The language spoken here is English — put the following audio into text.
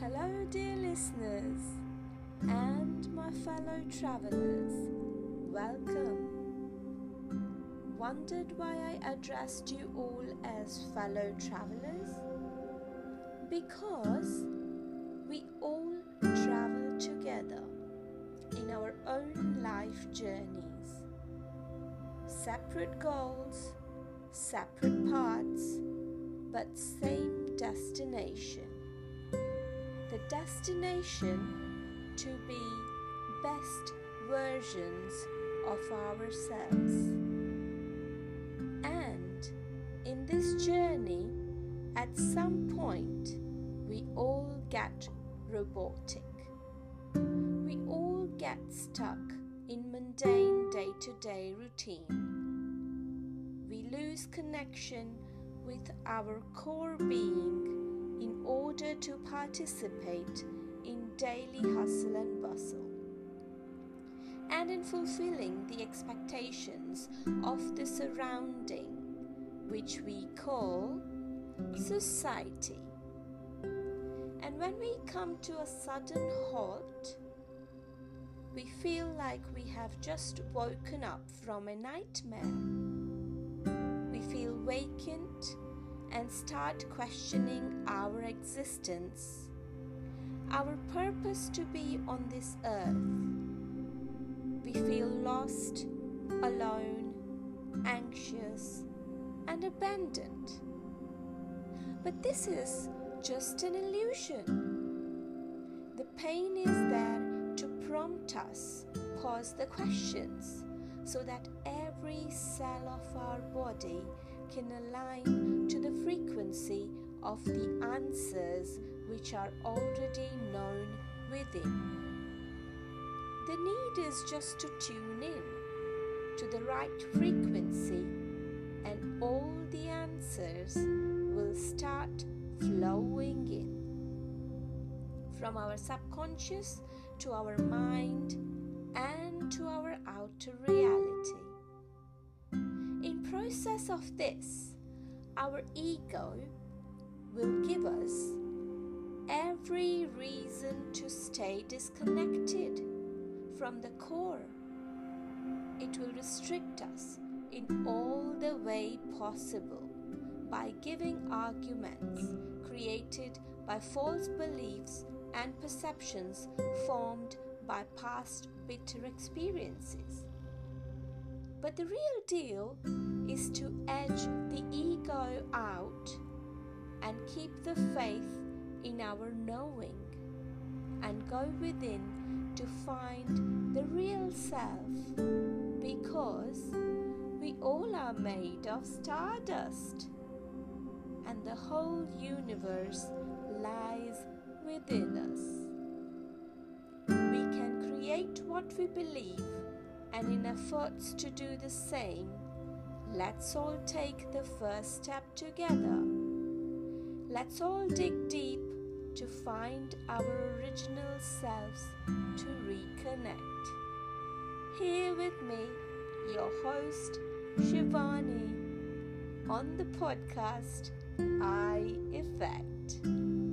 Hello, dear listeners and my fellow travelers. Welcome. Wondered why I addressed you all as fellow travelers? Because we all travel together in our own life journeys. Separate goals, separate paths, but same destination. Destination to be best versions of ourselves. And in this journey, at some point, we all get robotic. We all get stuck in mundane day to day routine. We lose connection with our core being in order to participate in daily hustle and bustle and in fulfilling the expectations of the surrounding, which we call society. And when we come to a sudden halt, we feel like we have just woken up from a nightmare. We feel vacant and start questioning our existence, our purpose to be on this earth. We feel lost, alone, anxious, and abandoned. But this is just an illusion. The pain is there to prompt us, pose the questions, so that every cell of our body can align to the frequency of the answers which are already known within. The need is just to tune in to the right frequency, and all the answers will start flowing in. From our subconscious to our mind and to our outer reality. Process of this, our ego will give us every reason to stay disconnected from the core. It will restrict us in all the way possible by giving arguments created by false beliefs and perceptions formed by past bitter experiences. But the real deal is to edge the ego out and keep the faith in our knowing and go within to find the real self because we all are made of stardust and the whole universe lies within us. We can create what we believe, and in efforts to do the same, let's all take the first step together. Let's all dig deep to find our original selves to reconnect. Here with me, your host, Shivani, on the podcast I Effect.